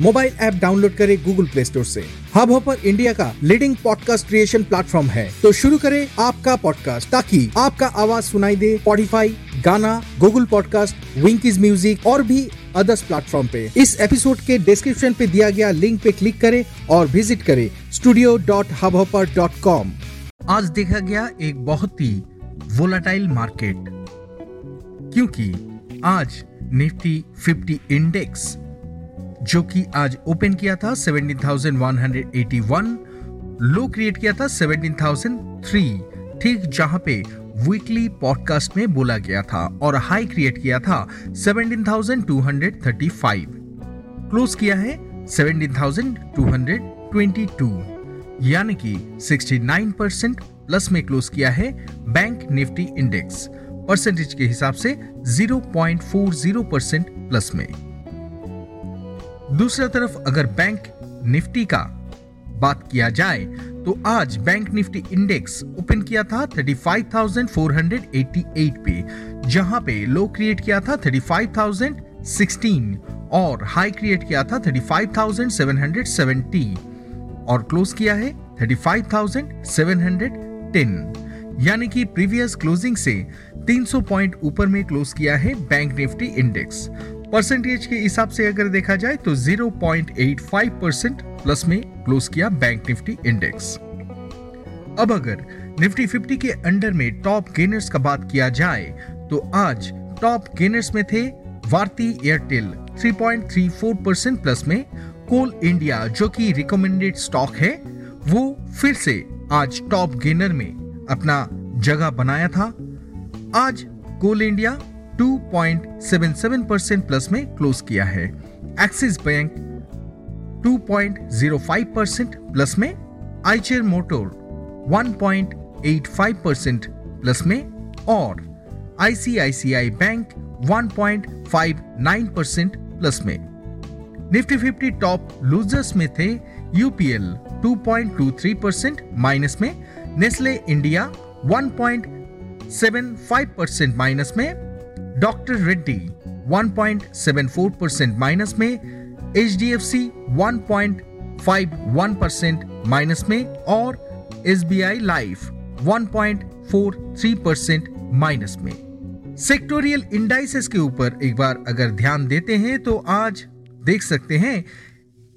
Mobile app download करें Google Play Store से। Hub hopper India का लीडिंग पॉडकास्ट क्रिएशन प्लेटफॉर्म है। तो शुरू करें आपका पॉडकास्ट ताकि आपका आवाज़ सुनाई दे Spotify Gaana Google podcast Wynk music और भी अदर्स प्लेटफॉर्म पे। इस एपिसोड के डिस्क्रिप्शन पे दिया गया लिंक पे क्लिक करें और विज़िट करें studio dot Hub Hopper dot com आज देखा गया एक बहुत ही वोलाटाइल मार्केट क्योंकि आज निफ्टी 50 इंडेक्स जो कि आज ओपन किया था 17,181 लो क्रिएट किया था 17,003 ठीक जहाँ पे वीकली पॉडकास्ट में बोला गया था और हाई क्रिएट किया था 17,235 क्लोज किया है 17,222 यानी कि 69 परसेंट प्लस में क्लोज किया है बैंक निफ्टी इंडेक्स परसेंटेज के हिसाब से 0.40 परसेंट प्लस में। दूसरा तरफ़ अगर बैंक निफ्टी का बात किया जाए तो आज बैंक निफ्टी इंडेक्स ओपन किया था 35,488 पे जहाँ पे लो क्रिएट किया था 35,016 और हाई क्रिएट किया था 35,770 और क्लोज किया है 35,710 यानी कि प्रीवियस क्लोजिंग से 300 पॉइंट ऊपर में क्लोज किया है बैंक निफ्टी इंडेक्स। परसेंटेज के हिसाब से अगर देखा जाए तो 0.85 परसेंट प्लस में क्लोज किया बैंक निफ्टी इंडेक्स। अब अगर निफ्टी 50 के अंडर में टॉप गेनर्स का बात किया जाए तो आज टॉप गेनर्स में थे भारती एयरटेल 3.34 परसेंट प्लस में। कोल इंडिया, जो कि रिकमेंडेड स्टॉक है, वो फिर से आज टॉप गेनर में अपना जगह बनाया था। आज कोल इंडिया 2.77 परसेंट प्लस में क्लोज किया है। एक्सिस बैंक 2.05 परसेंट प्लस में आईचेर मोटर 1.85 परसेंट प्लस में और आईसीआईसीआई बैंक 1.59 परसेंट प्लस में। निफ्टी 50 टॉप लूजर्स में थे यूपीएल 2.23 परसेंट माइनस में। नेस्ले इंडिया 1.75 परसेंट माइनस में। डॉक्टर रेड्डी 1.74 परसेंट माइनस में H D F C one point five one percent minus में और S B I life one point four three percent minus में sectoral indices के ऊपर एक बार अगर ध्यान देते हैं तो आज देख सकते हैं,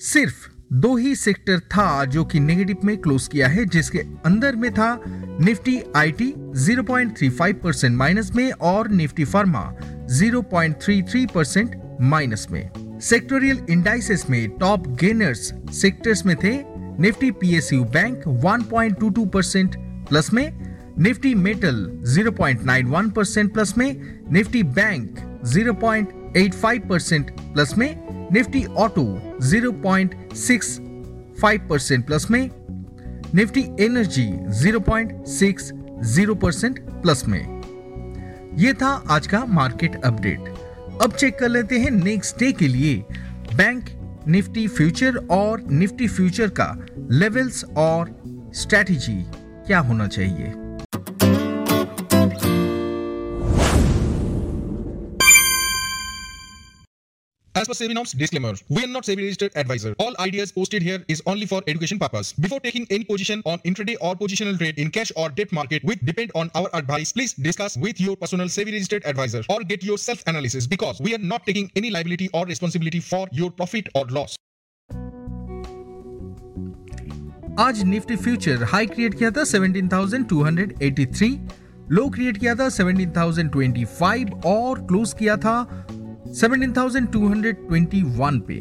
सिर्फ़ दो ही सेक्टर था जो कि नेगेटिव में क्लोज किया है, जिसके अंदर में था निफ्टी आईटी 0.35 परसेंट माइनस में और निफ्टी फार्मा 0.33 परसेंट माइनस में। सेक्टोरियल इंडाइसेस में टॉप गेनर्स सेक्टर्स में थे Nifty PSU bank 1.22 percent plus में, निफ्टी मेटल 0.91 परसेंट प्लस में, निफ्टी बैंक 0.85 परसेंट प्लस में निफ्टी ऑटो 0.65 परसेंट प्लस में निफ्टी एनर्जी 0.60 परसेंट प्लस में। यह था आज का मार्केट अपडेट अब चेक कर लेते हैं नेक्स्ट डे के लिए बैंक निफ्टी फ्यूचर और निफ्टी फ्यूचर का लेवल्स और स्ट्रेटजी क्या होना चाहिए। As per SEBI norms, disclaimer, we are not SEBI registered advisor. All ideas posted here is only for education purpose. Before taking any position on intraday or positional trade in cash or debt market which depend on our advice, please discuss with your personal SEBI registered advisor or get your self analysis because we are not taking any liability or responsibility for your profit or loss. आज Nifty future high create किया था 17,283, लो create किया था 17,025 और close किया था 17,221 पे।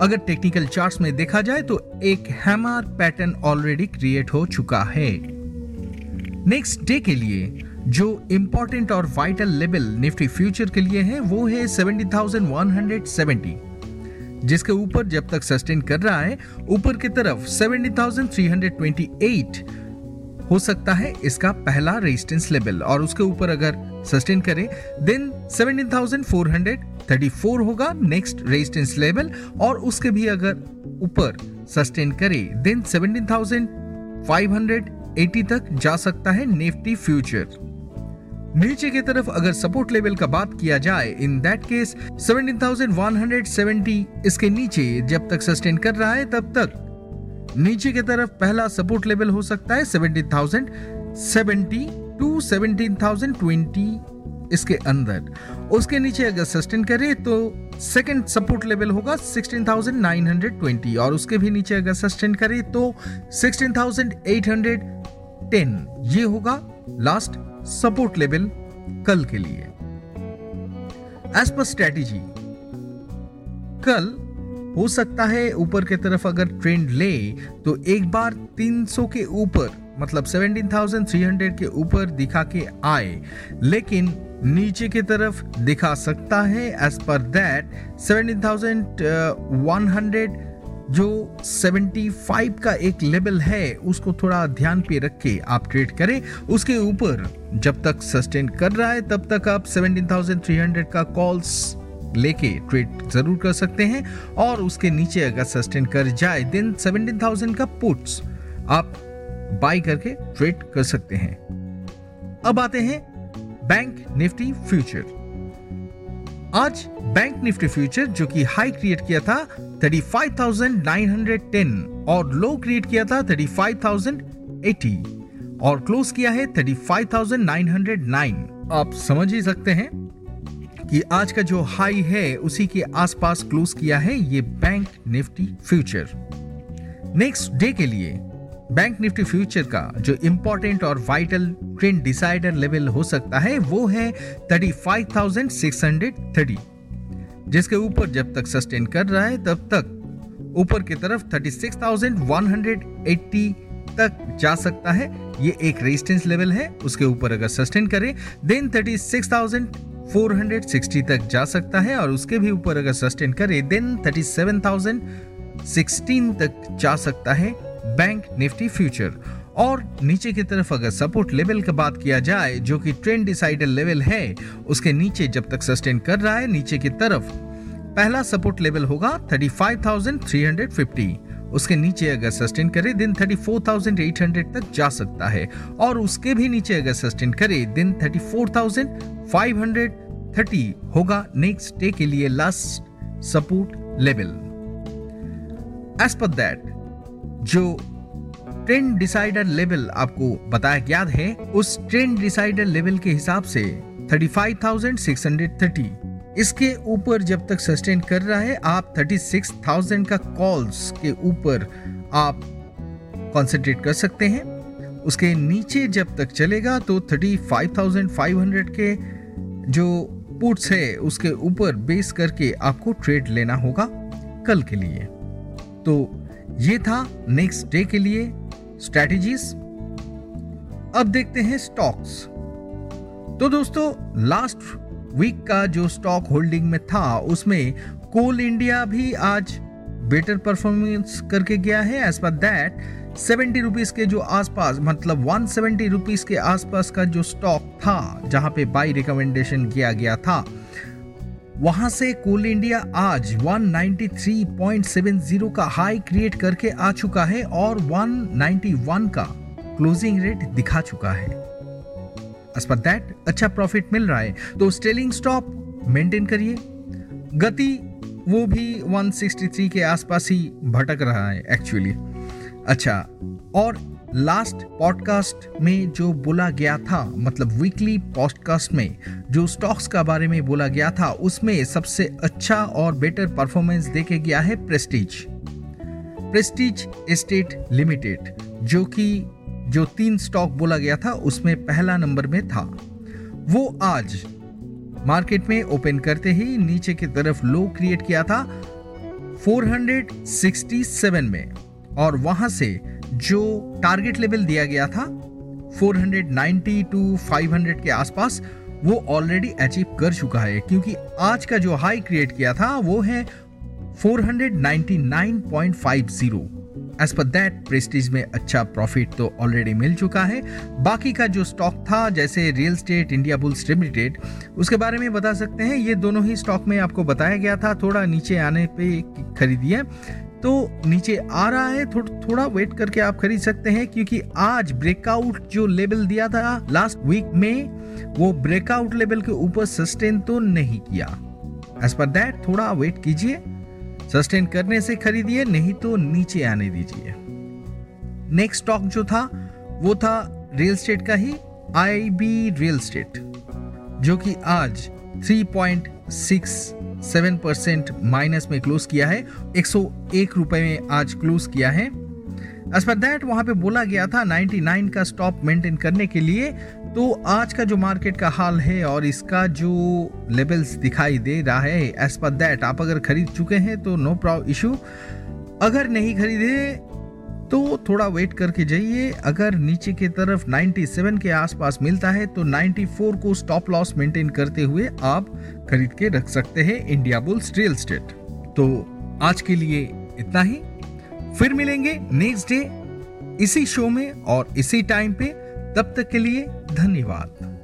अगर टेक्निकल चार्ट्स में देखा जाए तो एक हैमर पैटर्न ऑलरेडी क्रिएट हो चुका है। नेक्स्ट डे के लिए जो इंपॉर्टेंट और वाइटल लेवल निफ्टी फ्यूचर के लिए है वो है 70,170 जिसके ऊपर जब तक सस्टेन कर रहा है ऊपर की तरफ़ 70,328 हो सकता है इसका पहला रेजिस्टेंस लेवल और उसके ऊपर अगर सस्टेन करे देन 17,434 होगा नेक्स्ट रेजिस्टेंस लेवल और उसके भी अगर ऊपर सस्टेन करे देन 17,580 तक जा सकता है निफ्टी फ्यूचर नीचे की तरफ़ अगर सपोर्ट लेवल का बात किया जाए इन दैट केस 17,170 इसके नीचे जब तक सस्टेन कर रहा है तब तक नीचे की तरफ़ पहला सपोर्ट लेवल हो सकता है 17,070 टू 17,020 इसके अंदर। उसके नीचे अगर सस्टेन करे तो सेकंड सपोर्ट लेवल होगा 16,920 और उसके भी नीचे अगर सस्टेन करे तो 16,810 ये होगा लास्ट सपोर्ट लेवल कल के लिए। एज पर स्ट्रेटेजी कल हो सकता है ऊपर की तरफ़ अगर ट्रेंड ले तो एक बार 300 के ऊपर मतलब 17,300 के ऊपर दिखा के आए। लेकिन नीचे की तरफ़ दिखा सकता है एज पर दैट 17,100 जो 75 का एक लेवल है उसको थोड़ा ध्यान पे रख के आप ट्रेड करें। उसके ऊपर जब तक सस्टेन कर रहा है तब तक आप 17,300 का कॉल्स लेके ट्रेड ज़रूर कर सकते हैं और उसके नीचे अगर सस्टेन कर जाए देन 17,000 का पुट्स आप बाय करके ट्रेड कर सकते हैं। अब आते हैं बैंक निफ्टी फ्यूचर आज बैंक निफ्टी फ्यूचर जो कि हाई क्रिएट किया था 35,910 और लो क्रिएट किया था 35,080 और क्लोज किया है 35,909 आप समझ ही सकते हैं कि आज का जो हाई है उसी के आसपास क्लोज किया है ये bank Nifty future. Next day के लिए बैंक निफ्टी फ्यूचर का जो इंपॉर्टेंट और वाइटल ट्रेंड डिसाइडर लेवल हो सकता है वो है 35,630 जिसके ऊपर जब तक सस्टेन कर रहा है तब तक ऊपर की तरफ़ 36,180 तक जा सकता है। ये एक रेजिस्टेंस लेवल है उसके ऊपर अगर सस्टेन करे देन 36,460 तक जा सकता है और उसके भी ऊपर अगर सस्टेन करे देन 37,016 तक जा सकता है बैंक निफ्टी फ्यूचर। और नीचे की तरफ़ अगर सपोर्ट लेवल का बात किया जाए जो कि ट्रेंड डिसाइडर लेवल है उसके नीचे जब तक सस्टेन कर रहा है नीचे की तरफ़ पहला सपोर्ट लेवल होगा 35,350 उसके नीचे अगर सस्टेन करे दिन 34,800 तक जा सकता है। और उसके भी नीचे अगर सस्टेन करे दिन 34,530 होगा नेक्स्ट डे के लिए last support level as per that जो ट्रेंड डिसाइडर लेवल आपको बताया याद है उस ट्रेंड डिसाइडर लेवल के हिसाब से 35,630 इसके ऊपर जब तक सस्टेन कर रहा है आप 36,000 का कॉल्स के ऊपर आप कंसंट्रेट कर सकते हैं। उसके नीचे जब तक चलेगा तो 35,500 के जो पुट्स है उसके ऊपर बेस करके आपको ट्रेड लेना होगा कल के लिए। तो ये था नेक्स्ट डे के लिए स्ट्रेटजीज। अब देखते हैं स्टॉक्स। तो दोस्तों, लास्ट वीक का जो स्टॉक होल्डिंग में था, उसमें कोल इंडिया भी आज बेटर परफॉर्मेंस करके गया है। As per that seventy rupees के जो आसपास मतलब वन सेवेंटी रुपीज़ के आसपास का जो स्टॉक था, जहाँ पे बाई रिकमेंडेशन किया गया था, वहाँ से कोल इंडिया आज 193.70 का हाई क्रिएट करके आ चुका है और 191 का क्लोजिंग रेट दिखा चुका है। एज पर दैट अच्छा प्रॉफिट मिल रहा है। तो स्टेलिंग स्टॉप मेंटेन करिए। गति वो भी 163 के आसपास ही भटक रहा है एक्चुअली अच्छा और लास्ट पॉडकास्ट में जो बोला गया था मतलब वीकली पॉडकास्ट में, जो स्टॉक्स का बारे में बोला गया था, उसमें सबसे अच्छा और बेटर परफॉर्मेंस देखे गया है प्रेस्टीज प्रेस्टीज एस्टेट लिमिटेड जो कि, जो तीन स्टॉक बोला गया था, उसमें पहला नंबर में था। वो आज मार्केट में ओपन करते ही नीचे की तरफ़ लो क्रिएट किया था 467 में। और वहाँ से जो टारगेट लेवल दिया गया था 490 टू 500 के आसपास, वो ऑलरेडी अचीव कर चुका है। क्योंकि आज का जो हाई क्रिएट किया था, वो है 499.50 एज पर दैट प्रेस्टीज में अच्छा प्रॉफिट तो ऑलरेडी मिल चुका है। बाकी का जो स्टॉक था, जैसे real estate Indiabulls limited उसके बारे में बता सकते हैं। ये दोनों ही स्टॉक में आपको बताया गया था। थोड़ा नीचे आने पे खरीदिए। तो नीचे आ रहा है थो, थोड़ा वेट करके आप खरीद सकते हैं क्योंकि आज ब्रेकआउट जो लेवल दिया था लास्ट वीक में वो ब्रेकआउट लेवल के ऊपर सस्टेन तो नहीं किया। एज पर दैट थोड़ा वेट कीजिए सस्टेन करने से खरीदिए नहीं तो नीचे आने दीजिए। नेक्स्ट स्टॉक जो था वो था रियल स्टेट का ही आई बी रियल स्टेट जो कि आज 3.67 परसेंट माइनस में क्लोज किया है। 101 रुपए में आज क्लोज किया है। एज पर दैट वहाँ पे बोला गया था 99 का स्टॉप मेंटेन करने के लिए। तो आज का जो मार्केट का हाल है और इसका जो लेवल्स दिखाई दे रहा है एज पर दैट आप अगर खरीद चुके हैं तो नो प्रॉब इशू अगर नहीं खरीदे तो थोड़ा वेट करके जाइए। अगर नीचे की तरफ़ 97 के आसपास मिलता है तो 94 को स्टॉप लॉस मेंटेन करते हुए आप खरीद के रख सकते हैं इंडिया बुल्स रियल स्टेट तो आज के लिए इतना ही। फिर मिलेंगे नेक्स्ट डे इसी शो में और इसी टाइम पे। तब तक के लिए धन्यवाद।